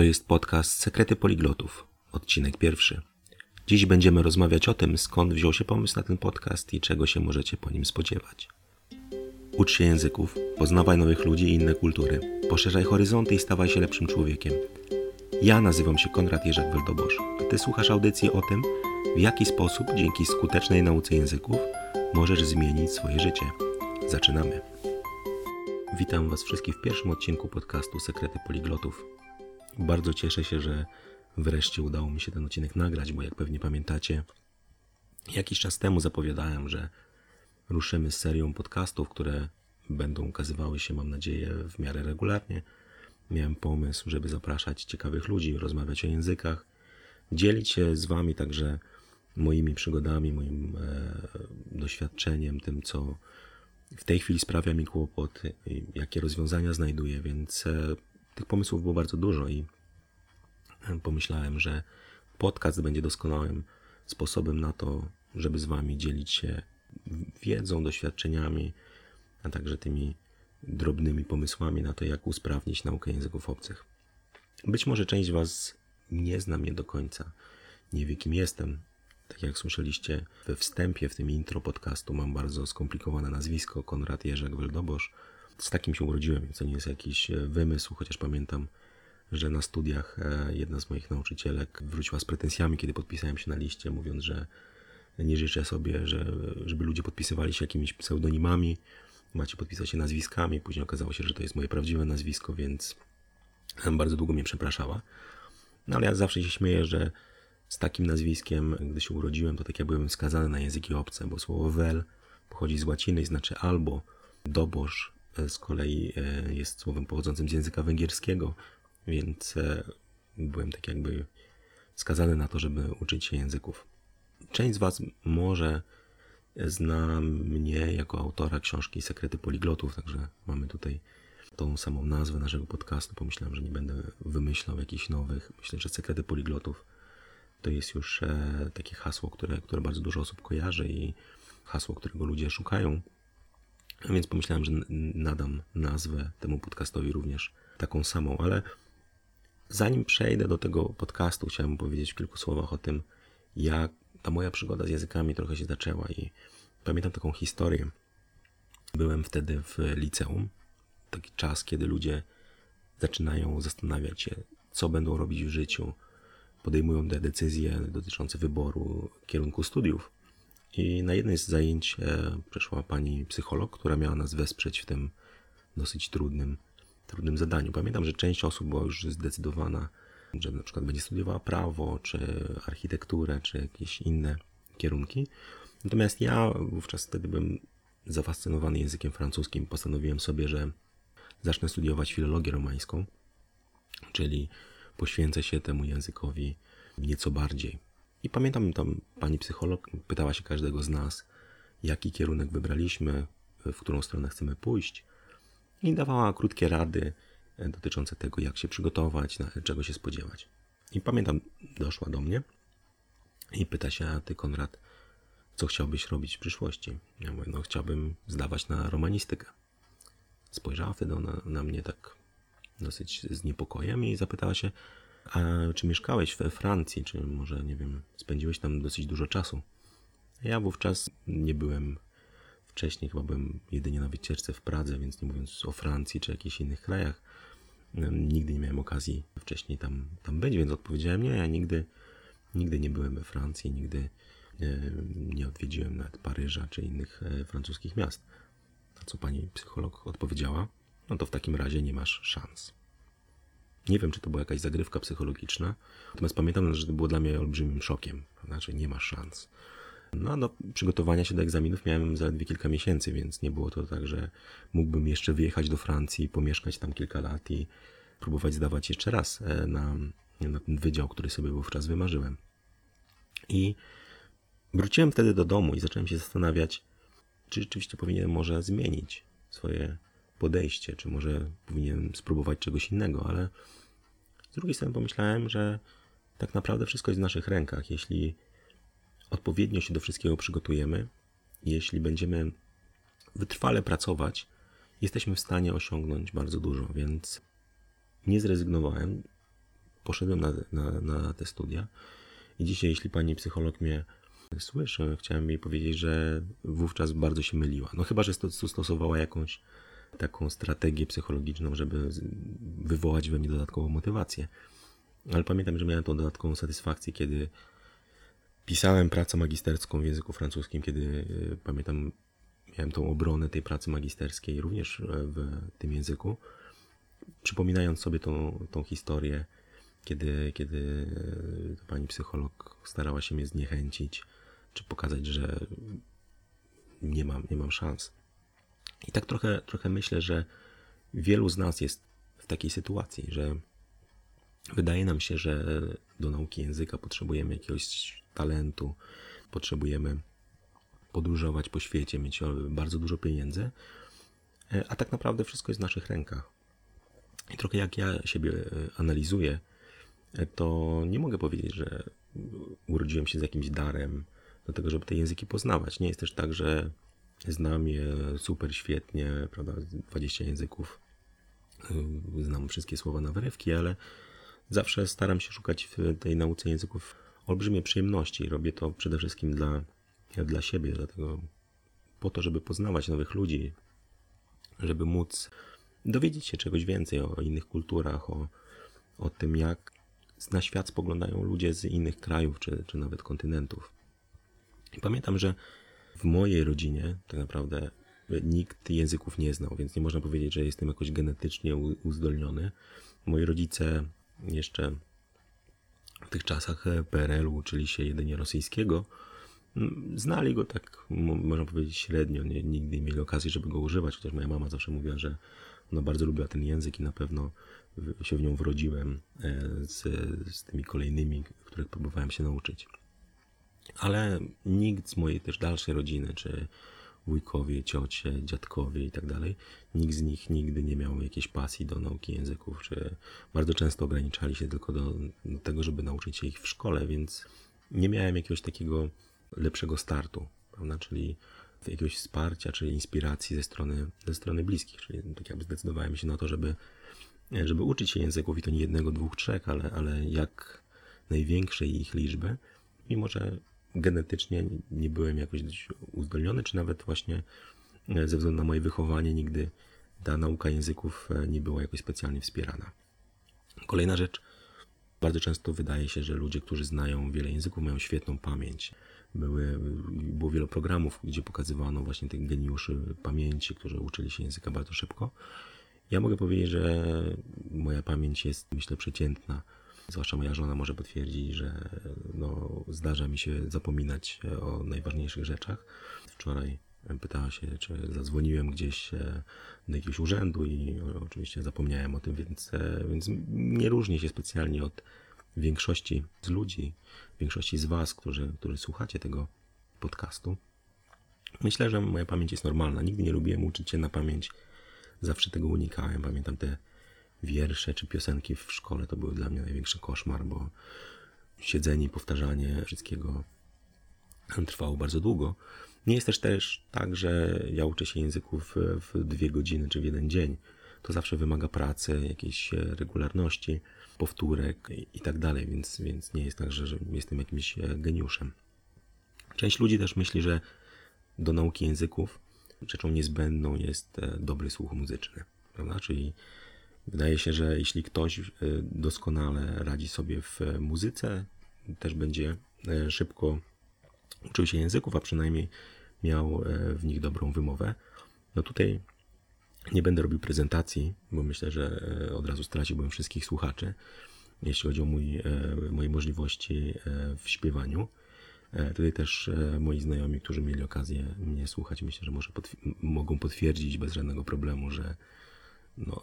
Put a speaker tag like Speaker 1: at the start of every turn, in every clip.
Speaker 1: To jest podcast Sekrety Poliglotów, odcinek pierwszy. Dziś będziemy rozmawiać o tym, skąd wziął się pomysł na ten podcast i czego się możecie po nim spodziewać. Ucz się języków, poznawaj nowych ludzi i inne kultury, poszerzaj horyzonty i stawaj się lepszym człowiekiem. Ja nazywam się Konrad Jerzak Weldobosz, a Ty słuchasz audycji o tym, w jaki sposób dzięki skutecznej nauce języków możesz zmienić swoje życie. Zaczynamy. Witam Was wszystkich w pierwszym odcinku podcastu Sekrety Poliglotów. Bardzo cieszę się, że wreszcie udało mi się ten odcinek nagrać, bo jak pewnie pamiętacie, jakiś czas temu zapowiadałem, że ruszymy z serią podcastów, które będą ukazywały się, mam nadzieję, w miarę regularnie. Miałem pomysł, żeby zapraszać ciekawych ludzi, rozmawiać o językach, dzielić się z Wami także moimi przygodami, moim e, doświadczeniem, tym, co w tej chwili sprawia mi kłopot, jakie rozwiązania znajduję, więc e, tych pomysłów było bardzo dużo i pomyślałem, że podcast będzie doskonałym sposobem na to, żeby z Wami dzielić się wiedzą, doświadczeniami, a także tymi drobnymi pomysłami na to, jak usprawnić naukę języków obcych. Być może część Was nie zna mnie do końca, nie wie kim jestem. Tak jak słyszeliście we wstępie, w tym intro podcastu, mam bardzo skomplikowane nazwisko Konrad Jerzek Weldobosz z takim się urodziłem, więc to nie jest jakiś e, wymysł, chociaż pamiętam, że na studiach e, jedna z moich nauczycielek wróciła z pretensjami, kiedy podpisałem się na liście, mówiąc, że nie życzę sobie, że, żeby ludzie podpisywali się jakimiś pseudonimami, macie podpisać się nazwiskami. Później okazało się, że to jest moje prawdziwe nazwisko, więc bardzo długo mnie przepraszała. No ale ja zawsze się śmieję, że z takim nazwiskiem, gdy się urodziłem, to tak jak byłem skazany na języki obce, bo słowo wel pochodzi z łaciny i znaczy albo dobosz, z kolei e, jest słowem pochodzącym z języka węgierskiego, więc e, byłem tak jakby skazany na to, żeby uczyć się języków. Część z Was może zna mnie jako autora książki Sekrety Poliglotów, także mamy tutaj tą samą nazwę naszego podcastu. Pomyślałem, że nie będę wymyślał jakichś nowych. Myślę, że Sekrety Poliglotów to jest już e, takie hasło, które, które bardzo dużo osób kojarzy i hasło, którego ludzie szukają więc pomyślałem, że nadam nazwę temu podcastowi również taką samą, ale zanim przejdę do tego podcastu, chciałem powiedzieć w kilku słowach o tym, jak ta moja przygoda z językami trochę się zaczęła i pamiętam taką historię. Byłem wtedy w liceum, taki czas, kiedy ludzie zaczynają zastanawiać się, co będą robić w życiu, podejmują te decyzje dotyczące wyboru kierunku studiów. I na jednej z zajęć e, przyszła pani psycholog, która miała nas wesprzeć w tym dosyć trudnym, trudnym zadaniu. Pamiętam, że część osób była już zdecydowana, że na przykład będzie studiowała prawo, czy architekturę, czy jakieś inne kierunki. Natomiast ja wówczas wtedy byłem zafascynowany językiem francuskim. Postanowiłem sobie, że zacznę studiować filologię romańską, czyli poświęcę się temu językowi nieco bardziej. I pamiętam tam pani psycholog pytała się każdego z nas, jaki kierunek wybraliśmy, w którą stronę chcemy pójść, i dawała krótkie rady e, dotyczące tego, jak się przygotować, czego się spodziewać. I pamiętam, doszła do mnie i pyta się, a ty Konrad, co chciałbyś robić w przyszłości? Ja mówię, no chciałbym zdawać na romanistykę. Spojrzała wtedy na, na mnie tak dosyć z niepokojem i zapytała się, a czy mieszkałeś we Francji, czy może, nie wiem, spędziłeś tam dosyć dużo czasu? Ja wówczas nie byłem wcześniej, chyba byłem jedynie na wycieczce w Pradze, więc nie mówiąc o Francji czy jakichś innych krajach, nigdy nie miałem okazji wcześniej tam, tam być, więc odpowiedziałem nie, ja nigdy, nigdy nie byłem we Francji, nigdy nie odwiedziłem nawet Paryża czy innych e, francuskich miast. A co pani psycholog odpowiedziała? No to w takim razie nie masz szans. Nie wiem, czy to była jakaś zagrywka psychologiczna, natomiast pamiętam, że to było dla mnie olbrzymim szokiem. Znaczy, nie ma szans. No, do przygotowania się do egzaminów miałem zaledwie kilka miesięcy, więc nie było to tak, że mógłbym jeszcze wyjechać do Francji, pomieszkać tam kilka lat i próbować zdawać jeszcze raz e, na, na ten wydział, który sobie wówczas wymarzyłem. I wróciłem wtedy do domu i zacząłem się zastanawiać, czy rzeczywiście powinienem może zmienić swoje podejście, czy może powinienem spróbować czegoś innego, ale z drugiej strony pomyślałem, że tak naprawdę wszystko jest w naszych rękach. Jeśli odpowiednio się do wszystkiego przygotujemy, jeśli będziemy wytrwale pracować, jesteśmy w stanie osiągnąć bardzo dużo, więc nie zrezygnowałem. poszedłem na, na, na te studia. I dzisiaj, jeśli pani psycholog mnie słyszy, chciałem jej powiedzieć, że wówczas bardzo się myliła. No chyba, że stosowała jakąś taką strategię psychologiczną, żeby wywołać we mnie dodatkową motywację. Ale pamiętam, że miałem tą dodatkową satysfakcję, kiedy pisałem pracę magisterską w języku francuskim, kiedy e, pamiętam, miałem tą obronę tej pracy magisterskiej również e, w tym języku, przypominając sobie tą, tą historię, kiedy, kiedy e, pani psycholog starała się mnie zniechęcić, czy pokazać, że nie mam, nie mam szans. I tak trochę, trochę myślę, że wielu z nas jest w takiej sytuacji, że wydaje nam się, że do nauki języka potrzebujemy jakiegoś talentu, potrzebujemy podróżować po świecie, mieć bardzo dużo pieniędzy, a tak naprawdę wszystko jest w naszych rękach. I trochę jak ja siebie analizuję, to nie mogę powiedzieć, że urodziłem się z jakimś darem do tego, żeby te języki poznawać. Nie jest też tak, że znam je super świetnie, prawda, 20 języków, znam wszystkie słowa na wyrywki, ale zawsze staram się szukać w tej nauce języków olbrzymie przyjemności. Robię to przede wszystkim dla, dla siebie, dlatego po to, żeby poznawać nowych ludzi, żeby móc dowiedzieć się czegoś więcej o, o innych kulturach, o, o tym, jak na świat spoglądają ludzie z innych krajów, czy, czy nawet kontynentów. I pamiętam, że w mojej rodzinie tak naprawdę nikt języków nie znał, więc nie można powiedzieć, że jestem jakoś genetycznie uzdolniony. Moi rodzice jeszcze w tych czasach PRL-u uczyli się jedynie rosyjskiego. Znali go tak, można powiedzieć, średnio. Nie, nigdy nie mieli okazji, żeby go używać, chociaż moja mama zawsze mówiła, że no bardzo lubiła ten język i na pewno się w nią wrodziłem e, z, z tymi kolejnymi, których próbowałem się nauczyć. Ale nikt z mojej też dalszej rodziny, czy wujkowie, ciocie, dziadkowie i tak dalej, nikt z nich nigdy nie miał jakiejś pasji do nauki języków, czy bardzo często ograniczali się tylko do, do tego, żeby nauczyć się ich w szkole, więc nie miałem jakiegoś takiego lepszego startu, prawda? Czyli jakiegoś wsparcia czy inspiracji ze strony, ze strony bliskich. Czyli tak jakby zdecydowałem się na to, żeby, żeby uczyć się języków i to nie jednego, dwóch, trzech, ale, ale jak największej ich liczby, mimo że genetycznie nie byłem jakoś uzdolniony, czy nawet właśnie ze względu na moje wychowanie nigdy ta nauka języków nie była jakoś specjalnie wspierana. Kolejna rzecz, bardzo często wydaje się, że ludzie, którzy znają wiele języków, mają świetną pamięć. Były, było wiele programów, gdzie pokazywano właśnie tych geniuszy pamięci, którzy uczyli się języka bardzo szybko. Ja mogę powiedzieć, że moja pamięć jest, myślę, przeciętna. Zwłaszcza moja żona może potwierdzić, że no, zdarza mi się zapominać o najważniejszych rzeczach. Wczoraj pytała się, czy zadzwoniłem gdzieś do jakiegoś urzędu i oczywiście zapomniałem o tym, więc, więc nie różni się specjalnie od większości z ludzi, większości z Was, którzy, którzy słuchacie tego podcastu. Myślę, że moja pamięć jest normalna. Nigdy nie lubiłem uczyć się na pamięć. Zawsze tego unikałem. Pamiętam te wiersze czy piosenki w szkole. To był dla mnie największy koszmar, bo siedzenie i powtarzanie wszystkiego trwało bardzo długo. Nie jest też też tak, że ja uczę się języków w dwie godziny czy w jeden dzień. To zawsze wymaga pracy, jakiejś regularności powtórek i tak dalej, więc, więc nie jest tak, że, że jestem jakimś e, geniuszem. Część ludzi też myśli, że do nauki języków rzeczą niezbędną jest e, dobry słuch muzyczny, prawda? Czyli wydaje się, że jeśli ktoś e, doskonale radzi sobie w muzyce, też będzie szybko uczył się języków, a przynajmniej miał w nich dobrą wymowę. No tutaj nie będę robił prezentacji, bo myślę, że e, od razu straciłbym wszystkich słuchaczy, jeśli chodzi o mój, e, moje możliwości e, w śpiewaniu. Tutaj też moi znajomi, którzy mieli okazję mnie słuchać, myślę, że może mogą potwierdzić bez żadnego problemu, że no,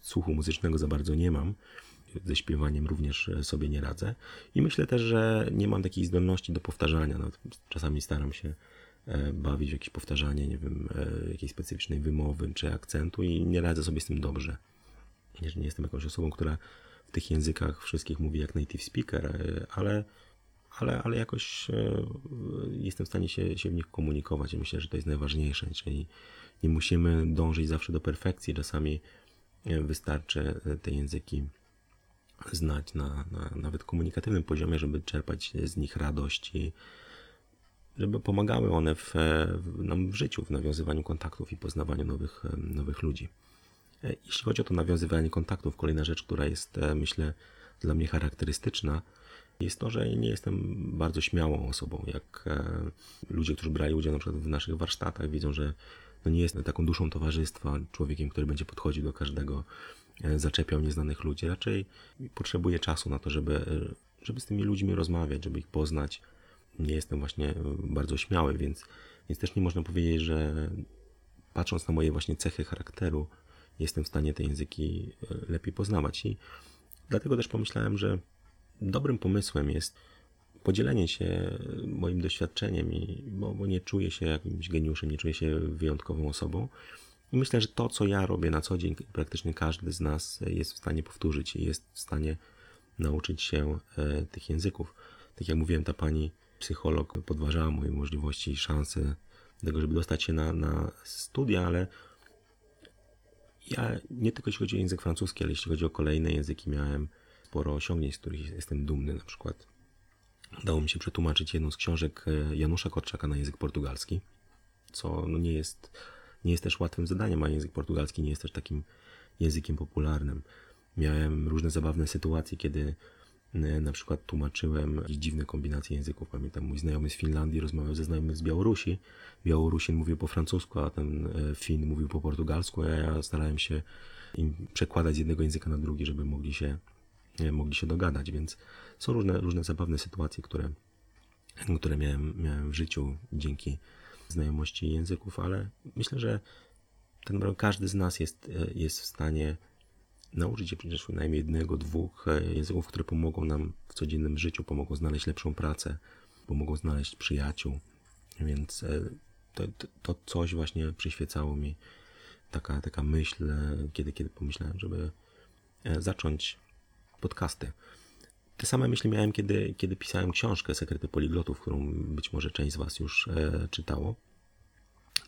Speaker 1: słuchu muzycznego za bardzo nie mam. Ze śpiewaniem również sobie nie radzę. I myślę też, że nie mam takiej zdolności do powtarzania. No, czasami staram się E, bawić w jakieś powtarzanie, nie wiem, e, jakiejś specyficznej wymowy czy akcentu i nie radzę sobie z tym dobrze. Nie jestem jakąś osobą, która w tych językach wszystkich mówi jak native speaker, e, ale, ale, ale jakoś jestem w stanie się, się w nich komunikować i myślę, że to jest najważniejsze, czyli nie musimy dążyć zawsze do perfekcji, czasami wystarczy te języki znać na, na nawet komunikatywnym poziomie, żeby czerpać z nich radość i żeby pomagały one w, w, nam w życiu, w nawiązywaniu kontaktów i poznawaniu nowych, nowych ludzi. E, jeśli chodzi o to nawiązywanie kontaktów, kolejna rzecz, która jest, e, myślę, dla mnie charakterystyczna, jest to, że nie jestem bardzo śmiałą osobą. Jak e, ludzie, którzy brali udział na przykład w naszych warsztatach, widzą, że no nie jestem taką duszą towarzystwa, człowiekiem, który będzie podchodził do każdego, zaczepiał nieznanych ludzi. Raczej potrzebuję czasu na to, żeby, żeby z tymi ludźmi rozmawiać, żeby ich poznać. Nie jestem właśnie bardzo śmiały, więc, więc też nie można powiedzieć, że patrząc na moje właśnie cechy charakteru, jestem w stanie te języki e, lepiej poznawać. I dlatego też pomyślałem, że dobrym pomysłem jest podzielenie się moim doświadczeniem, i, bo, bo nie czuję się jakimś geniuszem, nie czuję się wyjątkową osobą. I myślę, że to, co ja robię na co dzień, praktycznie każdy z nas jest w stanie powtórzyć i jest w stanie nauczyć się e, tych języków. Tak jak mówiłem, ta pani psycholog podważała moje możliwości i szanse tego, żeby dostać się na, na studia, ale ja nie tylko jeśli chodzi o język francuski, ale jeśli chodzi o kolejne języki, miałem sporo osiągnięć, z których jestem dumny. Na przykład udało mi się przetłumaczyć jedną z książek e, Janusza Korczaka na język portugalski, co no nie, jest, nie jest też łatwym zadaniem, a język portugalski nie jest też takim językiem popularnym. Miałem różne zabawne sytuacje, kiedy E, na przykład tłumaczyłem dziwne kombinacje języków. Pamiętam, mój znajomy z Finlandii rozmawiał ze znajomym z Białorusi. Białorusin mówił po francusku, a ten e, Fin mówił po portugalsku, a ja starałem się im przekładać z jednego języka na drugi, żeby mogli się, mogli się dogadać. Więc są różne, różne zabawne sytuacje, które, które miałem, miałem w życiu dzięki znajomości języków, ale myślę, że ten, każdy z nas jest, jest w stanie nauczyć się przecież najmniej jednego, dwóch e, języków, które pomogą nam w codziennym życiu, pomogą znaleźć lepszą pracę, pomogą znaleźć przyjaciół. Więc e, to, to, to coś właśnie przyświecało mi, taka, taka myśl, e, kiedy, kiedy pomyślałem, żeby zacząć podcasty. Te same myśli miałem, kiedy, kiedy pisałem książkę Sekrety Poliglotów, którą być może część z Was już e, czytało.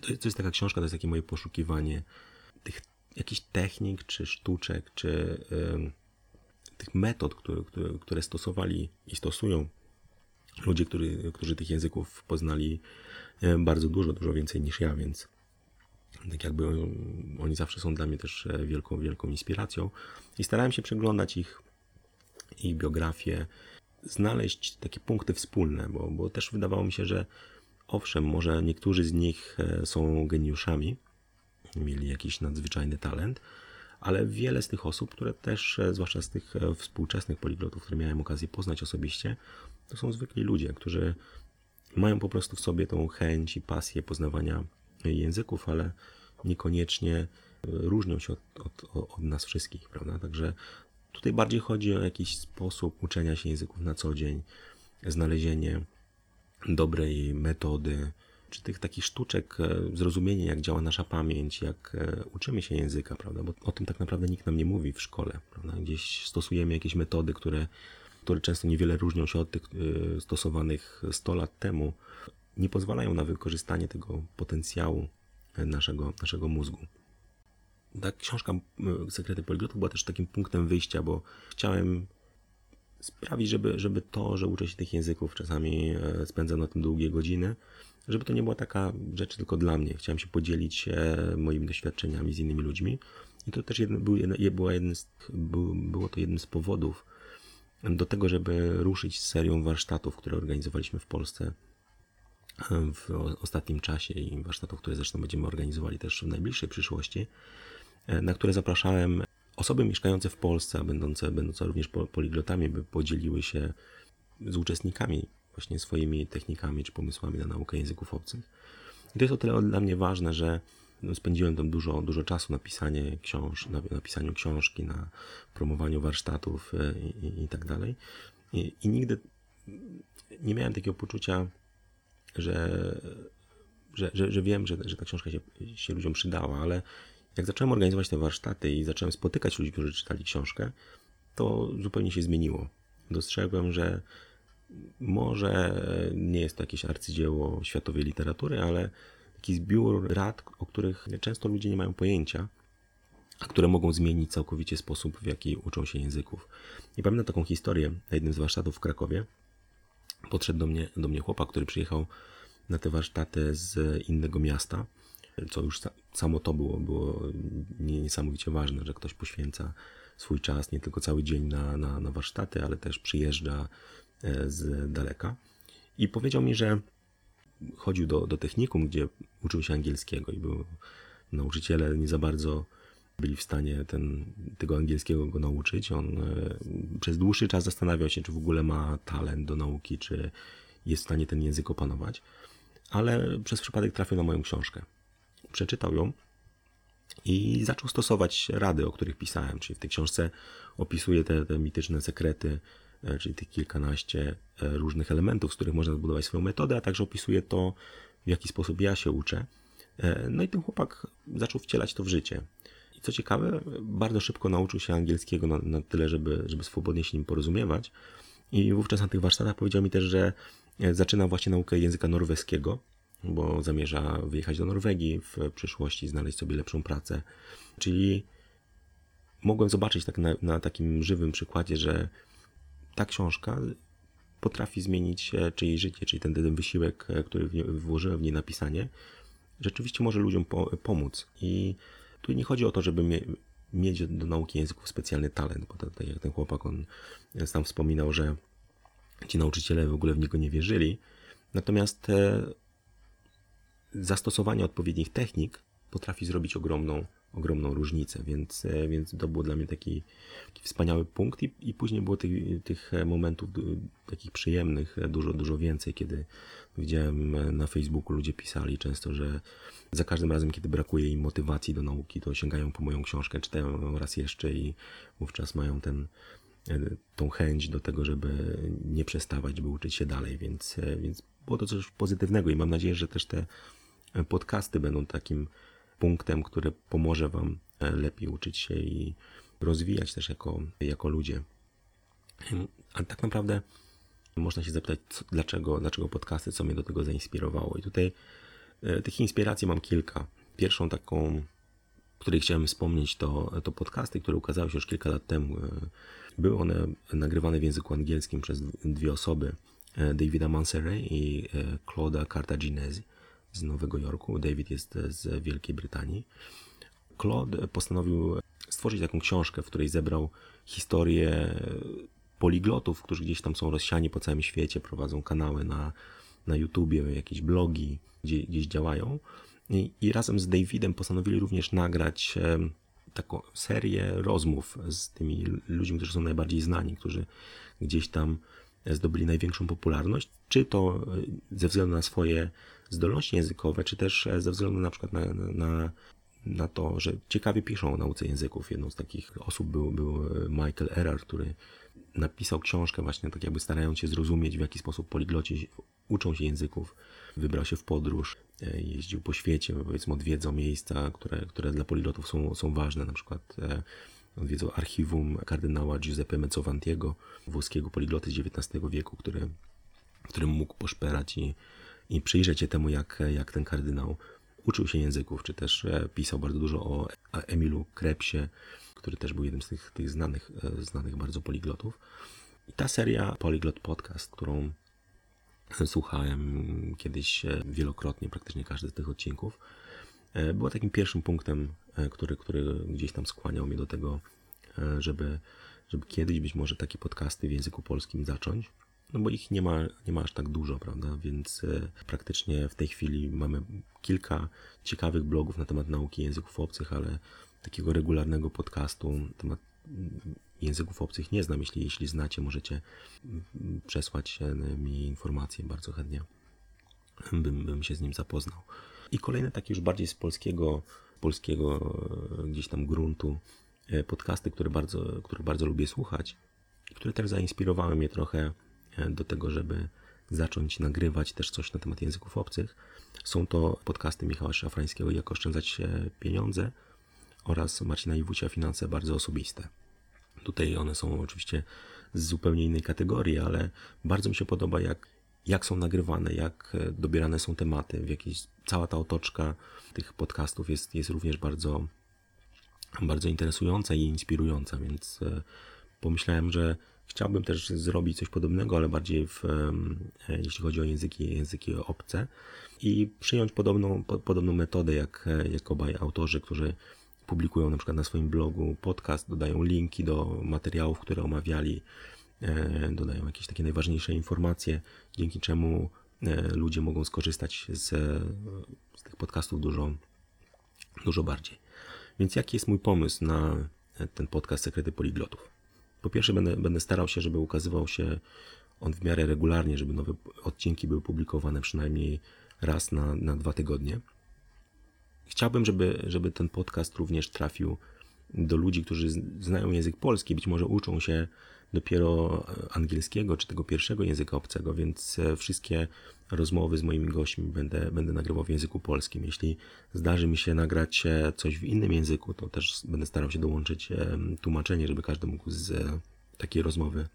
Speaker 1: To jest, to jest taka książka, to jest takie moje poszukiwanie tych jakichś technik, czy sztuczek, czy y, tych metod, które, które, które stosowali i stosują ludzie, który, którzy tych języków poznali bardzo dużo, dużo więcej niż ja, więc tak jakby oni zawsze są dla mnie też e, wielką, wielką inspiracją i starałem się przeglądać ich, ich biografię, znaleźć takie punkty wspólne, bo, bo też wydawało mi się, że owszem, może niektórzy z nich e, są geniuszami, mieli jakiś nadzwyczajny talent, ale wiele z tych osób, które też, e, zwłaszcza z tych e, współczesnych poliglotów, które miałem okazję poznać osobiście, to są zwykli ludzie, którzy mają po prostu w sobie tą chęć i pasję poznawania języków, ale niekoniecznie różnią się od, od, od nas wszystkich, prawda? Także tutaj bardziej chodzi o jakiś sposób uczenia się języków na co dzień, znalezienie dobrej metody, czy tych takich sztuczek, e, zrozumienie, jak działa nasza pamięć, jak e, uczymy się języka, prawda? Bo o tym tak naprawdę nikt nam nie mówi w szkole, prawda? Gdzieś stosujemy jakieś metody, które, które często niewiele różnią się od tych e, stosowanych 100 lat temu, nie pozwalają na wykorzystanie tego potencjału naszego, naszego mózgu. Ta książka Sekrety Poliglotów była też takim punktem wyjścia, bo chciałem sprawić, żeby, żeby to, że uczę się tych języków, czasami spędzam na tym długie godziny, żeby to nie była taka rzecz tylko dla mnie. Chciałem się podzielić moimi doświadczeniami z innymi ludźmi. I to też jedno, był, było, jeden z, był, było to jednym z powodów do tego, żeby ruszyć z serią warsztatów, które organizowaliśmy w Polsce w ostatnim czasie i warsztatów, które zresztą będziemy organizowali też w najbliższej przyszłości, na które zapraszałem osoby mieszkające w Polsce, a będące, będące również poliglotami, by podzieliły się z uczestnikami właśnie swoimi technikami czy pomysłami na naukę języków obcych. I to jest o tyle dla mnie ważne, że no, spędziłem tam dużo, dużo czasu na, pisanie książ na, na pisaniu książki, na promowaniu warsztatów e, i, i, i tak dalej. I, I, nigdy nie miałem takiego poczucia, że, że, że, że wiem, że, że ta książka się, się ludziom przydała, ale jak zacząłem organizować te warsztaty i zacząłem spotykać ludzi, którzy czytali książkę, to zupełnie się zmieniło. Dostrzegłem, że może nie jest to jakieś arcydzieło światowej literatury, ale taki zbiór rad, o których często ludzie nie mają pojęcia, a które mogą zmienić całkowicie sposób, w jaki uczą się języków. I pamiętam taką historię na jednym z warsztatów w Krakowie. Podszedł do mnie, do mnie chłopak, który przyjechał na te warsztaty z innego miasta, co już samo to było, było niesamowicie ważne, że ktoś poświęca swój czas, nie tylko cały dzień na, na, na warsztaty, ale też przyjeżdża e, z daleka. I powiedział mi, że chodził do, do technikum, gdzie uczył się angielskiego i był nauczyciele nie za bardzo byli w stanie ten, tego angielskiego go nauczyć. On e, przez dłuższy czas zastanawiał się, czy w ogóle ma talent do nauki, czy jest w stanie ten język opanować. Ale przez przypadek trafił na moją książkę. Przeczytał ją i zaczął stosować rady, o których pisałem. Czyli w tej książce opisuję te, te mityczne sekrety, e, czyli tych kilkanaście e, różnych elementów, z których można zbudować swoją metodę, a także opisuję to, w jaki sposób ja się uczę. No i ten chłopak zaczął wcielać to w życie co ciekawe, bardzo szybko nauczył się angielskiego na, na tyle, żeby, żeby swobodnie się nim porozumiewać. I wówczas na tych warsztatach powiedział mi też, że e, zaczyna właśnie naukę języka norweskiego, bo zamierza wyjechać do Norwegii w przyszłości, znaleźć sobie lepszą pracę. Czyli mogłem zobaczyć tak na, na takim żywym przykładzie, że ta książka potrafi zmienić czyjeś życie, czyli ten, ten wysiłek, e, który włożyłem w niej napisanie, rzeczywiście może ludziom po, pomóc. I tu nie chodzi o to, żeby mie mieć do nauki języków specjalny talent, bo tak jak ten chłopak, on sam wspominał, że ci nauczyciele w ogóle w niego nie wierzyli. Natomiast e, zastosowanie odpowiednich technik potrafi zrobić ogromną, ogromną różnicę, więc, e, więc to był dla mnie taki, taki wspaniały punkt i, i później było tych, tych momentów takich przyjemnych dużo, dużo więcej, kiedy widziałem na Facebooku ludzie pisali często, że za każdym razem, kiedy brakuje im motywacji do nauki, to sięgają po moją książkę, czytają ją raz jeszcze i wówczas mają ten, e, tą chęć do tego, żeby nie przestawać, by uczyć się dalej, więc, e, więc było to coś pozytywnego i mam nadzieję, że też te podcasty będą takim punktem, który pomoże Wam e, lepiej uczyć się i rozwijać też jako, jako ludzie. Ale tak naprawdę można się zapytać, co, dlaczego, dlaczego podcasty, co mnie do tego zainspirowało. I tutaj e, tych inspiracji mam kilka. Pierwszą taką, której chciałem wspomnieć, to, to podcasty, które ukazały się już kilka lat temu. E, były one nagrywane w języku angielskim przez dwie osoby, Davida Manseray i Claude'a Cartaginesi z Nowego Jorku. David jest z Wielkiej Brytanii. Claude postanowił stworzyć taką książkę, w której zebrał historię poliglotów, którzy gdzieś tam są rozsiani po całym świecie, prowadzą kanały na, na YouTubie, jakieś blogi, gdzie, gdzieś działają. I, I razem z Davidem postanowili również nagrać taką serię rozmów z tymi ludźmi, którzy są najbardziej znani, którzy gdzieś tam zdobyli największą popularność, czy to e, ze względu na swoje zdolności językowe, czy też e, ze względu na przykład na, na, na to, że ciekawie piszą o nauce języków. Jedną z takich osób był, był e, Michael Erard, który napisał książkę właśnie tak jakby starając się zrozumieć, w jaki sposób poligloci uczą się języków. Wybrał się w podróż, jeździł po świecie, powiedzmy odwiedzał miejsca, które, które dla poliglotów są, są ważne, na przykład odwiedzał archiwum kardynała Giuseppe Mezzovantiego, włoskiego poligloty z XIX wieku, który, którym mógł poszperać i, i przyjrzeć się temu, jak, jak ten kardynał uczył się języków, czy też e, pisał bardzo dużo o Emilu Krepsie, który też był jednym z tych, tych znanych, e, znanych bardzo poliglotów. I ta seria Polyglot Podcast, którą słuchałem kiedyś e, wielokrotnie, praktycznie każdy z tych odcinków, E, była takim pierwszym punktem, e, który, który gdzieś tam skłaniał mnie do tego, e, żeby, żeby kiedyś być może takie podcasty w języku polskim zacząć. No bo ich nie ma, nie ma aż tak dużo, prawda? Więc praktycznie w tej chwili mamy kilka ciekawych blogów na temat nauki języków obcych, ale takiego regularnego podcastu na temat języków obcych nie znam. Jeśli, jeśli znacie, możecie przesłać mi informacje bardzo chętnie. Bym, bym się z nim zapoznał. I kolejne takie już bardziej z polskiego, polskiego e, gdzieś tam gruntu e, podcasty, które bardzo, które bardzo lubię słuchać, które też zainspirowały mnie trochę e, do tego, żeby zacząć nagrywać też coś na temat języków obcych. Są to podcasty Michała Szafrańskiego Jak oszczędzać pieniądze oraz Marcina Iwucia Finanse bardzo osobiste. Tutaj one są oczywiście z zupełnie innej kategorii, ale bardzo mi się podoba, jak jak są nagrywane, jak e, dobierane są tematy, w jakiejś, cała ta otoczka tych podcastów jest, jest również bardzo, bardzo interesująca i inspirująca, więc e, pomyślałem, że chciałbym też zrobić coś podobnego, ale bardziej w, jeśli chodzi o języki, języki obce i przyjąć podobną, podobną metodę jak, jak obaj autorzy, którzy publikują na przykład na swoim blogu podcast, dodają linki do materiałów, które omawiali, e, dodają jakieś takie najważniejsze informacje, dzięki czemu e, ludzie mogą skorzystać z, z tych podcastów dużo, dużo bardziej. Więc jaki jest mój pomysł na ten podcast Sekrety Poliglotów? Po pierwsze, będę, będę starał się, żeby ukazywał się on w miarę regularnie, żeby nowe odcinki były publikowane przynajmniej raz na, na dwa tygodnie. Chciałbym, żeby, żeby ten podcast również trafił do ludzi, którzy znają język polski, być może uczą się dopiero angielskiego czy tego pierwszego języka obcego, więc e, wszystkie rozmowy z moimi gośćmi będę, będę nagrywał w języku polskim. Jeśli zdarzy mi się nagrać e, coś w innym języku, to też będę starał się dołączyć e, tłumaczenie, żeby każdy mógł z takiej rozmowy,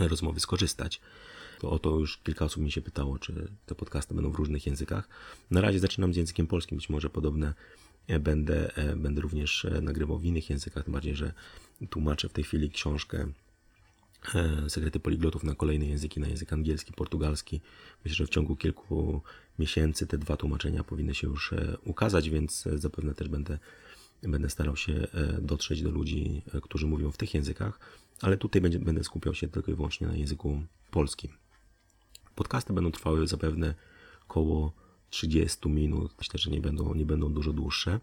Speaker 1: rozmowy skorzystać. To o to już kilka osób mi się pytało, czy te podcasty będą w różnych językach. Na razie zaczynam z językiem polskim, być może podobne e, będę, e, będę również e, nagrywał w innych językach, tym bardziej, że tłumaczę w tej chwili książkę Sekrety Poliglotów na kolejne języki, na język angielski, portugalski. Myślę, że w ciągu kilku miesięcy te dwa tłumaczenia powinny się już ukazać, więc zapewne też będę, będę starał się dotrzeć do ludzi, którzy mówią w tych językach, ale tutaj będzie, będę skupiał się tylko i wyłącznie na języku polskim. Podcasty będą trwały zapewne około 30 minut. Myślę, że nie będą, nie będą dużo dłuższe.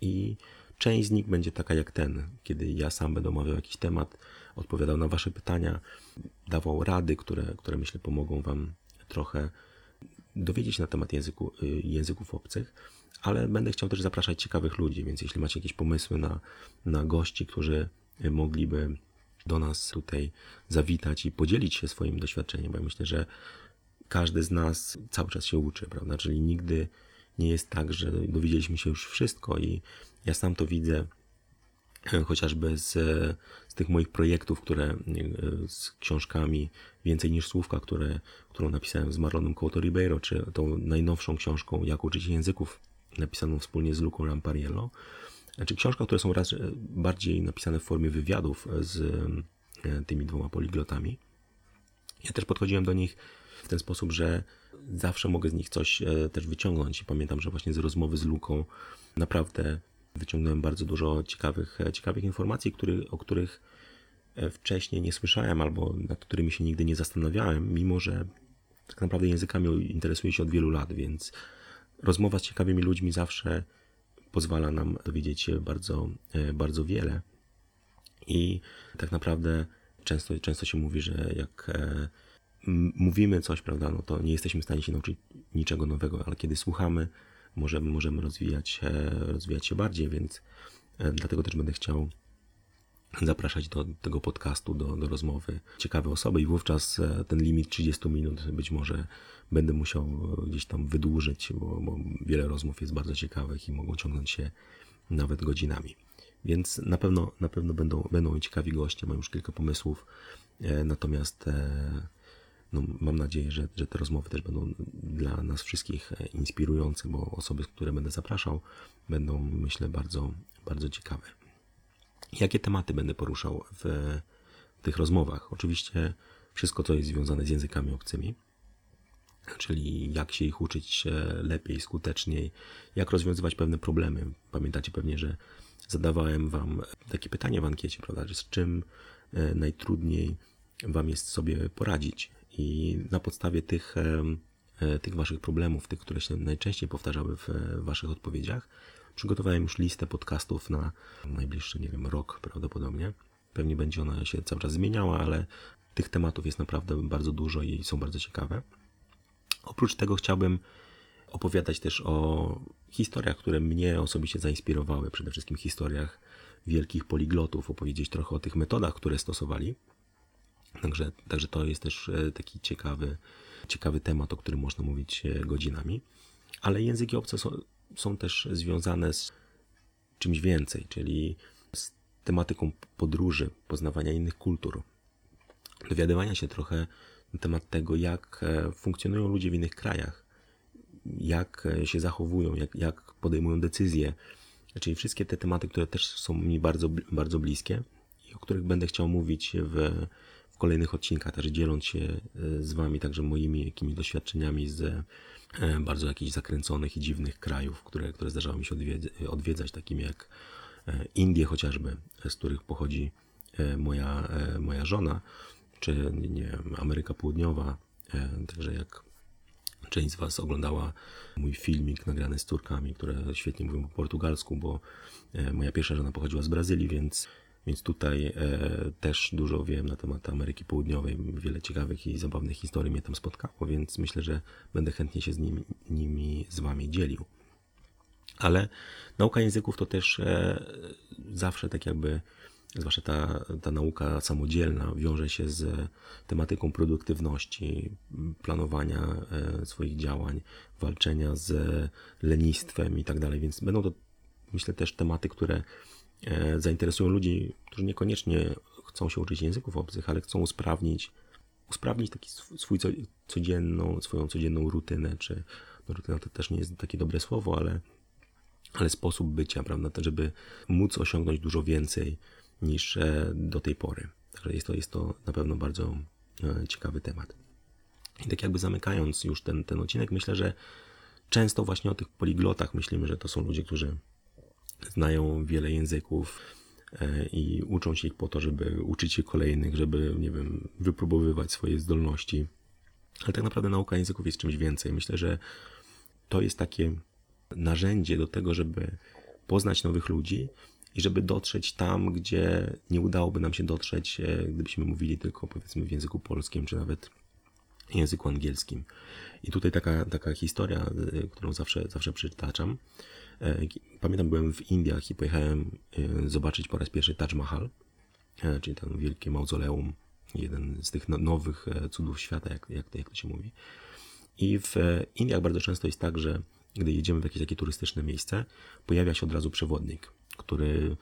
Speaker 1: I część z nich będzie taka jak ten, kiedy ja sam będę omawiał jakiś temat, odpowiadał na Wasze pytania, dawał rady, które, które myślę pomogą Wam trochę dowiedzieć na temat języku, y, języków obcych, ale będę chciał też zapraszać ciekawych ludzi, więc jeśli macie jakieś pomysły na, na gości, którzy mogliby do nas tutaj zawitać i podzielić się swoim doświadczeniem, bo ja myślę, że każdy z nas cały czas się uczy, prawda? Czyli nigdy nie jest tak, że dowiedzieliśmy się już wszystko i ja sam to widzę e, chociażby z, z tych moich projektów, które e, z książkami Więcej niż Słówka, które, którą napisałem z Marlonem Couto Ribeiro, czy tą najnowszą książką Jak uczyć języków, napisaną wspólnie z Luką Rampariello, znaczy książka, które są raz bardziej napisane w formie wywiadów z e, tymi dwoma poliglotami. Ja też podchodziłem do nich w ten sposób, że zawsze mogę z nich coś e, też wyciągnąć. I pamiętam, że właśnie z rozmowy z Luką naprawdę wyciągnąłem bardzo dużo ciekawych, e, ciekawych informacji, który, o których wcześniej nie słyszałem albo nad którymi się nigdy nie zastanawiałem, mimo że tak naprawdę językami interesuję się od wielu lat, więc rozmowa z ciekawymi ludźmi zawsze pozwala nam dowiedzieć się bardzo, e, bardzo wiele. I tak naprawdę często, często się mówi, że jak e, mówimy coś, prawda, no to nie jesteśmy w stanie się nauczyć niczego nowego, ale kiedy słuchamy, możemy, możemy rozwijać, rozwijać się bardziej, więc e, dlatego też będę chciał zapraszać do tego podcastu, do, do rozmowy ciekawe osoby i wówczas ten limit 30 minut być może będę musiał gdzieś tam wydłużyć, bo, bo wiele rozmów jest bardzo ciekawych i mogą ciągnąć się nawet godzinami. Więc na pewno, na pewno będą, będą ciekawi goście, mam już kilka pomysłów, e, natomiast e, no, mam nadzieję, że, że te rozmowy też będą dla nas wszystkich e, inspirujące, bo osoby, które będę zapraszał, będą, myślę, bardzo, bardzo ciekawe. Jakie tematy będę poruszał w tych rozmowach? Oczywiście wszystko, co jest związane z językami obcymi, czyli jak się ich uczyć lepiej, skuteczniej, jak rozwiązywać pewne problemy. Pamiętacie pewnie, że zadawałem Wam takie pytanie w ankiecie, prawda, z czym e, najtrudniej Wam jest sobie poradzić. I na podstawie tych, e, e, tych Waszych problemów, tych, które się najczęściej powtarzały w Waszych odpowiedziach, przygotowałem już listę podcastów na najbliższy, nie wiem, rok prawdopodobnie. Pewnie będzie ona się cały czas zmieniała, ale tych tematów jest naprawdę bardzo dużo i są bardzo ciekawe. Oprócz tego chciałbym opowiadać też o historiach, które mnie osobiście zainspirowały, przede wszystkim historiach wielkich poliglotów, opowiedzieć trochę o tych metodach, które stosowali. Także, także to jest też e, taki ciekawy, ciekawy temat, o którym można mówić e, godzinami. Ale języki obce są, są też związane z czymś więcej, czyli z tematyką podróży, poznawania innych kultur, dowiadywania się trochę na temat tego, jak e, funkcjonują ludzie w innych krajach, jak się zachowują, jak, jak podejmują decyzje, czyli wszystkie te tematy, które też są mi bardzo, bardzo bliskie i o których będę chciał mówić w kolejnych odcinkach, także dzieląc się e, z Wami także moimi jakimiś doświadczeniami z e, bardzo jakichś zakręconych i dziwnych krajów, które, które zdarzało mi się odwiedzać, takimi jak e, Indie chociażby, z których pochodzi moja, moja żona, czy nie wiem, Ameryka Południowa, także jak część z Was oglądała mój filmik nagrany z córkami, które świetnie mówią po portugalsku, bo moja pierwsza żona pochodziła z Brazylii, więc więc tutaj e, też dużo wiem na temat Ameryki Południowej. Wiele ciekawych i zabawnych historii mnie tam spotkało, więc myślę, że będę chętnie się z nimi, nimi z Wami dzielił. Ale nauka języków to też e, zawsze tak jakby, zwłaszcza ta, ta nauka samodzielna, wiąże się z tematyką produktywności, planowania e, swoich działań, walczenia z lenistwem i tak dalej. Więc będą to, myślę, też tematy, które zainteresują ludzi, którzy niekoniecznie chcą się uczyć języków obcych, ale chcą usprawnić, usprawnić taki swój codzienną, swoją codzienną rutynę, czy no, rutyna to też nie jest takie dobre słowo, ale, ale sposób bycia, prawda, żeby móc osiągnąć dużo więcej niż e, do tej pory. Także jest to, jest to na pewno bardzo e, ciekawy temat. I tak jakby zamykając już ten, ten odcinek, myślę, że często właśnie o tych poliglotach myślimy, że to są ludzie, którzy znają wiele języków e, i uczą się ich po to, żeby uczyć się kolejnych, żeby, nie wiem, wypróbowywać swoje zdolności. Ale tak naprawdę nauka języków jest czymś więcej. Myślę, że to jest takie narzędzie do tego, żeby poznać nowych ludzi i żeby dotrzeć tam, gdzie nie udałoby nam się dotrzeć, e, gdybyśmy mówili tylko powiedzmy w języku polskim, czy nawet języku angielskim. I tutaj taka, taka historia, e, którą zawsze, zawsze przytaczam. E, pamiętam, byłem w Indiach i pojechałem e, zobaczyć po raz pierwszy Taj Mahal, e, czyli ten wielkie mauzoleum, jeden z tych no, nowych cudów świata, jak, jak, jak to się mówi. I w Indiach bardzo często jest tak, że gdy jedziemy w jakieś takie turystyczne miejsce, pojawia się od razu przewodnik, który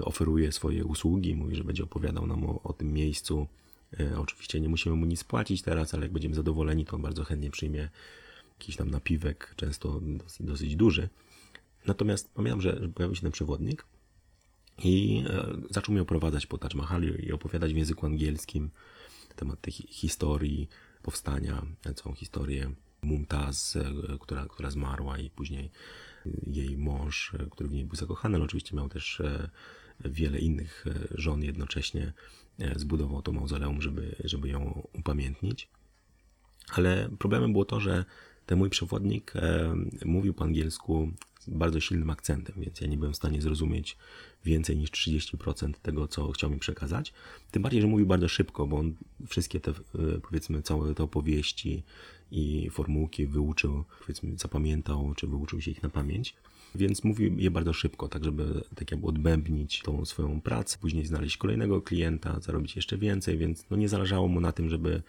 Speaker 1: oferuje swoje usługi, mówi, że będzie opowiadał nam o, o tym miejscu. Oczywiście nie musimy mu nic płacić teraz, ale jak będziemy zadowoleni, to on bardzo chętnie przyjmie jakiś tam napiwek, często dosyć, dosyć duży. Natomiast pamiętam, że pojawił się ten przewodnik i e, zaczął mnie oprowadzać po Taj Mahal i opowiadać w języku angielskim temat tej historii powstania, całą historię Mumtaz, e, która, która zmarła i później jej mąż, e, który w niej był zakochany, ale oczywiście miał też wiele innych żon jednocześnie, zbudował to mauzoleum, żeby, żeby ją upamiętnić. Ale problemem było to, że ten mój przewodnik mówił po angielsku bardzo silnym akcentem, więc ja nie byłem w stanie zrozumieć więcej niż 30% tego, co chciał mi przekazać. Tym bardziej, że mówił bardzo szybko, bo on wszystkie te, e, powiedzmy, całe te opowieści i formułki wyuczył, powiedzmy, zapamiętał, czy wyuczył się ich na pamięć. Więc mówił je bardzo szybko, tak żeby tak jakby odbębnić tą swoją pracę, później znaleźć kolejnego klienta, zarobić jeszcze więcej, więc no nie zależało mu na tym, żeby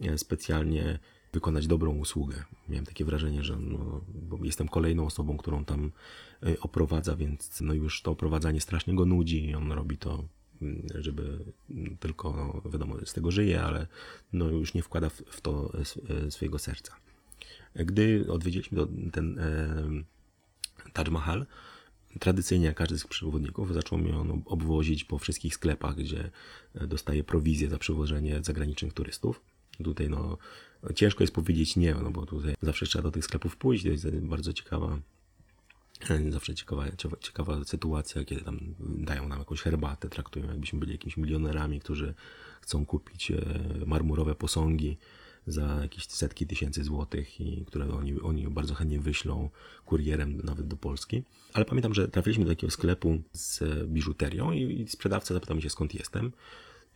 Speaker 1: e, specjalnie wykonać dobrą usługę. Miałem takie wrażenie, że no, jestem kolejną osobą, którą tam y, oprowadza, więc no już to oprowadzanie strasznie go nudzi i on robi to, mm, żeby tylko, no, wiadomo, z tego żyje, ale no już nie wkłada w to y, swojego serca. Gdy odwiedziliśmy ten e, Taj Mahal, tradycyjnie każdy z przewodników zaczął mnie on obwozić po wszystkich sklepach, gdzie e, dostaje prowizję za przewożenie zagranicznych turystów. Tutaj no, ciężko jest powiedzieć nie, no bo tutaj zawsze trzeba do tych sklepów pójść, to jest bardzo ciekawa zawsze ciekawa, ciekawa sytuacja, kiedy tam dają nam jakąś herbatę, traktują jakbyśmy byli jakimiś milionerami, którzy chcą kupić e, marmurowe posągi za jakieś setki tysięcy złotych i które oni, oni bardzo chętnie wyślą kurierem nawet do Polski. Ale pamiętam, że trafiliśmy do takiego sklepu z biżuterią i sprzedawca zapytał mnie się skąd jestem.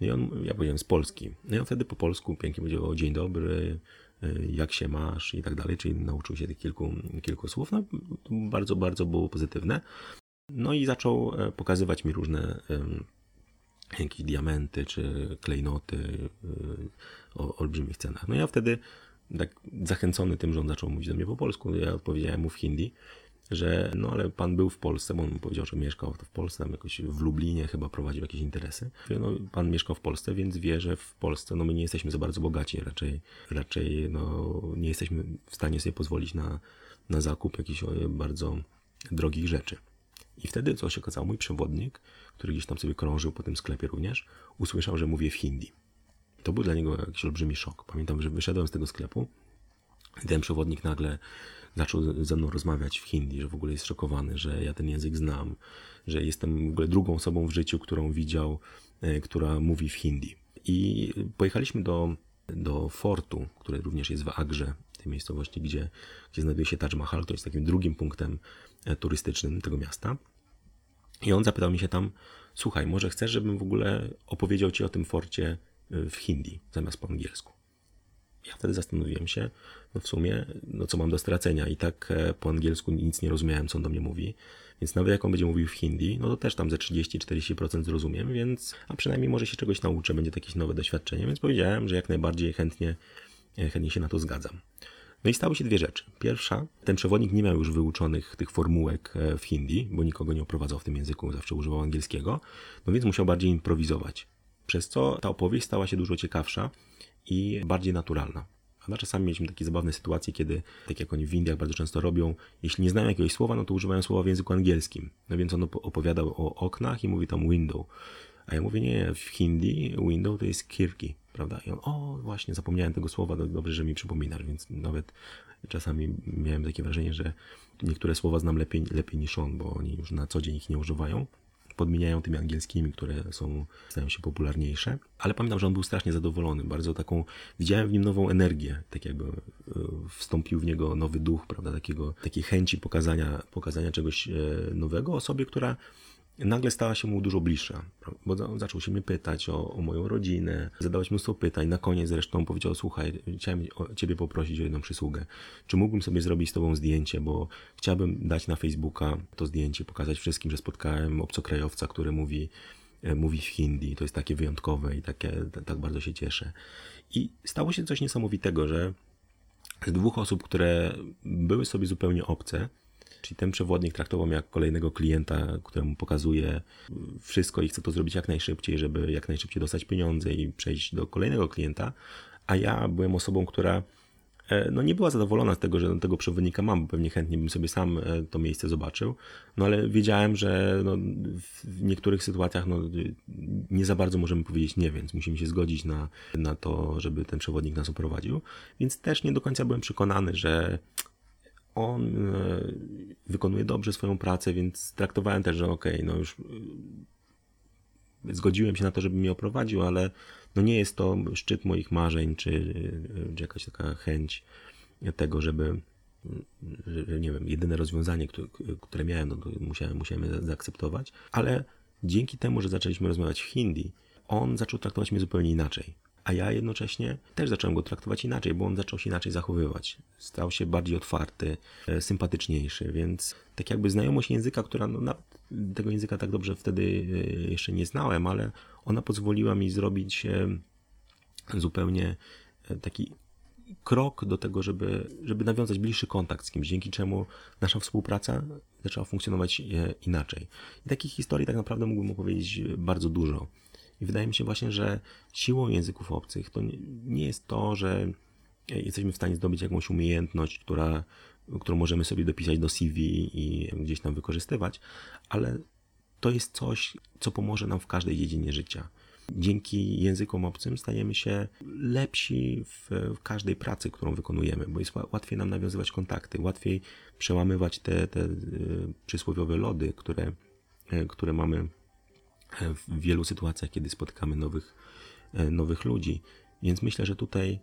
Speaker 1: No i on, ja powiedziałem z Polski. No i on wtedy po polsku pięknie powiedział dzień dobry, y, jak się masz i tak dalej, czyli nauczył się tych kilku, kilku słów. No, bardzo, bardzo było pozytywne. No i zaczął e, pokazywać mi różne jakieś diamenty czy klejnoty y, o olbrzymich cenach. No ja wtedy tak zachęcony tym, że on zaczął mówić do mnie po polsku, ja odpowiedziałem mu w hindi że no ale pan był w Polsce, bo on powiedział, że mieszkał w Polsce, tam jakoś w Lublinie chyba prowadził jakieś interesy. No, pan mieszkał w Polsce, więc wie, że w Polsce no my nie jesteśmy za bardzo bogaci, raczej, raczej no, nie jesteśmy w stanie sobie pozwolić na, na zakup jakichś bardzo drogich rzeczy. I wtedy, co się okazało, mój przewodnik, który gdzieś tam sobie krążył po tym sklepie również, usłyszał, że mówię w hindi. To był dla niego jakiś olbrzymi szok. Pamiętam, że wyszedłem z tego sklepu i ten przewodnik nagle zaczął ze mną rozmawiać w hindi, że w ogóle jest szokowany, że ja ten język znam, że jestem w ogóle drugą osobą w życiu, którą widział, e, która mówi w hindi. I pojechaliśmy do, do fortu, który również jest w Agrze, tej miejscowości, gdzie, gdzie znajduje się Taj Mahal, to jest takim drugim punktem e, turystycznym tego miasta. I on zapytał mi się tam, słuchaj, może chcesz, żebym w ogóle opowiedział ci o tym forcie e, w hindi, zamiast po angielsku. Ja wtedy zastanowiłem się, no w sumie, no co mam do stracenia i tak e, po angielsku nic nie rozumiałem, co on do mnie mówi, więc nawet jak on będzie mówił w hindi, no to też tam ze 30-40% zrozumiem, więc, a przynajmniej może się czegoś nauczę, będzie to jakieś nowe doświadczenie, więc powiedziałem, że jak najbardziej chętnie, e, chętnie się na to zgadzam. No i stały się dwie rzeczy. Pierwsza, ten przewodnik nie miał już wyuczonych tych formułek e, w hindi, bo nikogo nie oprowadzał w tym języku, zawsze używał angielskiego, no więc musiał bardziej improwizować. Przez co ta opowieść stała się dużo ciekawsza i bardziej naturalna. A czasami mieliśmy takie zabawne sytuacje, kiedy, tak jak oni w Indiach bardzo często robią, jeśli nie znają jakiegoś słowa, no to używają słowa w języku angielskim. No więc on opowiadał o oknach i mówi tam window. A ja mówię, nie, w hindi window to jest kirki, prawda? I on, o, właśnie, zapomniałem tego słowa, dobrze, że mi przypominasz, więc nawet czasami miałem takie wrażenie, że niektóre słowa znam lepiej, lepiej niż on, bo oni już na co dzień ich nie używają podmieniają tymi angielskimi, które są, stają się popularniejsze. Ale pamiętam, że on był strasznie zadowolony, bardzo taką, widziałem w nim nową energię, tak jakby e, wstąpił w niego nowy duch, prawda, takiego, takiej chęci pokazania, pokazania czegoś e, nowego osobie, która nagle stała się mu dużo bliższa, bo zaczął się mnie pytać o, o, moją rodzinę, zadawać mnóstwo pytań. Na koniec zresztą powiedział: Słuchaj, chciałem Ciebie poprosić o jedną przysługę. Czy mógłbym sobie zrobić z Tobą zdjęcie, bo chciałbym dać na Facebooka to zdjęcie, pokazać wszystkim, że spotkałem obcokrajowca, który mówi, e, mówi w hindi. To jest takie wyjątkowe i takie, tak bardzo się cieszę. I stało się coś niesamowitego, że z dwóch osób, które były sobie zupełnie obce, Czyli ten przewodnik traktował mnie jak kolejnego klienta, któremu pokazuje wszystko i chce to zrobić jak najszybciej, żeby jak najszybciej dostać pieniądze i przejść do kolejnego klienta. A ja byłem osobą, która e, no nie była zadowolona z tego, że tego przewodnika mam, bo pewnie chętnie bym sobie sam e, to miejsce zobaczył, no ale wiedziałem, że no w niektórych sytuacjach no nie za bardzo możemy powiedzieć nie, więc musimy się zgodzić na, na to, żeby ten przewodnik nas oprowadził, więc też nie do końca byłem przekonany, że on e, wykonuje dobrze swoją pracę, więc traktowałem też, że okej, okay, no już e, zgodziłem się na to, żeby mnie oprowadził, ale no nie jest to szczyt moich marzeń, czy, e, czy jakaś taka chęć tego, żeby że, nie wiem, jedyne rozwiązanie, które, które miałem, no musiałem, musiałem zaakceptować, ale dzięki temu, że zaczęliśmy rozmawiać w hindi, on zaczął traktować mnie zupełnie inaczej a ja jednocześnie też zacząłem go traktować inaczej, bo on zaczął się inaczej zachowywać. Stał się bardziej otwarty, e, sympatyczniejszy, więc tak jakby znajomość języka, która no, tego języka tak dobrze wtedy e, jeszcze nie znałem, ale ona pozwoliła mi zrobić e, zupełnie taki krok do tego, żeby, żeby nawiązać bliższy kontakt z kimś, dzięki czemu nasza współpraca zaczęła funkcjonować inaczej. I takich historii tak naprawdę mógłbym opowiedzieć bardzo dużo. I wydaje mi się właśnie, że siłą języków obcych to nie jest to, że jesteśmy w stanie zdobyć jakąś umiejętność, która, którą możemy sobie dopisać do CV i gdzieś tam wykorzystywać, ale to jest coś, co pomoże nam w każdej dziedzinie życia. Dzięki językom obcym stajemy się lepsi w, w, każdej pracy, którą wykonujemy, bo jest łatwiej nam nawiązywać kontakty, łatwiej przełamywać te, te y, przysłowiowe lody, które, y, które mamy w wielu sytuacjach, kiedy spotykamy nowych, e, nowych ludzi. Więc myślę, że tutaj,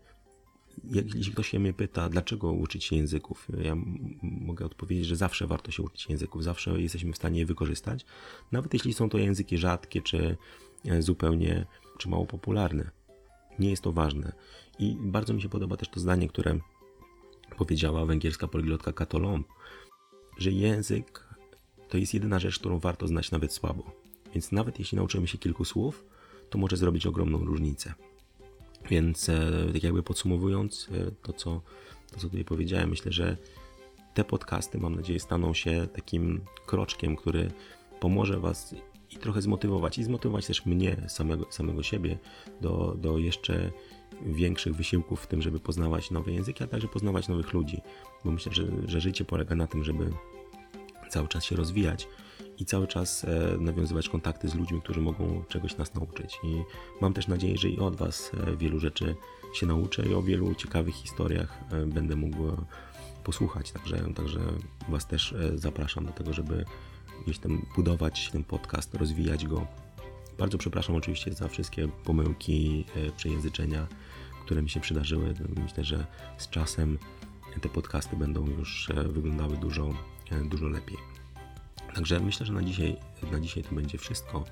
Speaker 1: jeśli ktoś się mnie pyta, dlaczego uczyć się języków, ja mogę odpowiedzieć, że zawsze warto się uczyć języków, zawsze jesteśmy w stanie je wykorzystać, nawet jeśli są to języki rzadkie, czy e, zupełnie, czy mało popularne. Nie jest to ważne. I bardzo mi się podoba też to zdanie, które powiedziała węgierska poliglotka Katolomb, że język to jest jedyna rzecz, którą warto znać nawet słabo. Więc nawet jeśli nauczymy się kilku słów, to może zrobić ogromną różnicę. Więc e, tak jakby podsumowując e, to, co, to, co tutaj powiedziałem, myślę, że te podcasty, mam nadzieję, staną się takim kroczkiem, który pomoże Was i trochę zmotywować, i zmotywować też mnie, samego, samego siebie, do, do jeszcze większych wysiłków w tym, żeby poznawać nowe języki, a także poznawać nowych ludzi. Bo myślę, że, że życie polega na tym, żeby cały czas się rozwijać i cały czas e, nawiązywać kontakty z ludźmi, którzy mogą czegoś nas nauczyć. I mam też nadzieję, że i od Was e, wielu rzeczy się nauczę i o wielu ciekawych historiach e, będę mógł posłuchać. Także, także Was też zapraszam do tego, żeby gdzieś tam budować ten podcast, rozwijać go. Bardzo przepraszam oczywiście za wszystkie pomyłki, przejęzyczenia, które mi się przydarzyły. Myślę, że z czasem te podcasty będą już wyglądały dużo, dużo lepiej. Także myślę, że na dzisiaj, na dzisiaj to będzie wszystko.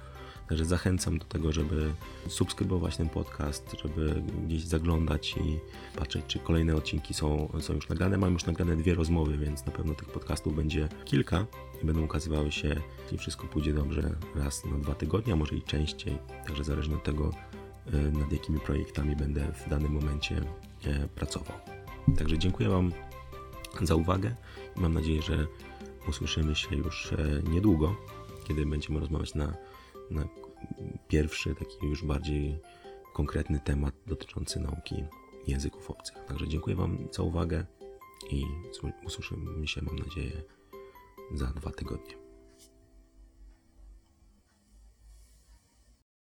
Speaker 1: Także zachęcam do tego, żeby subskrybować ten podcast, żeby gdzieś zaglądać i patrzeć, czy kolejne odcinki są, są już nagrane. Mam już nagrane dwie rozmowy, więc na pewno tych podcastów będzie kilka i będą ukazywały się, jeśli wszystko pójdzie dobrze, raz na dwa tygodnie, a może i częściej. Także zależnie od tego, y, nad jakimi projektami będę w danym momencie e, pracował. Także dziękuję Wam za uwagę i mam nadzieję, że usłyszymy się już e, niedługo, kiedy będziemy rozmawiać na, na pierwszy, taki już bardziej konkretny temat dotyczący nauki języków obcych. Także dziękuję Wam za uwagę i usłyszymy się, mam nadzieję, za dwa tygodnie.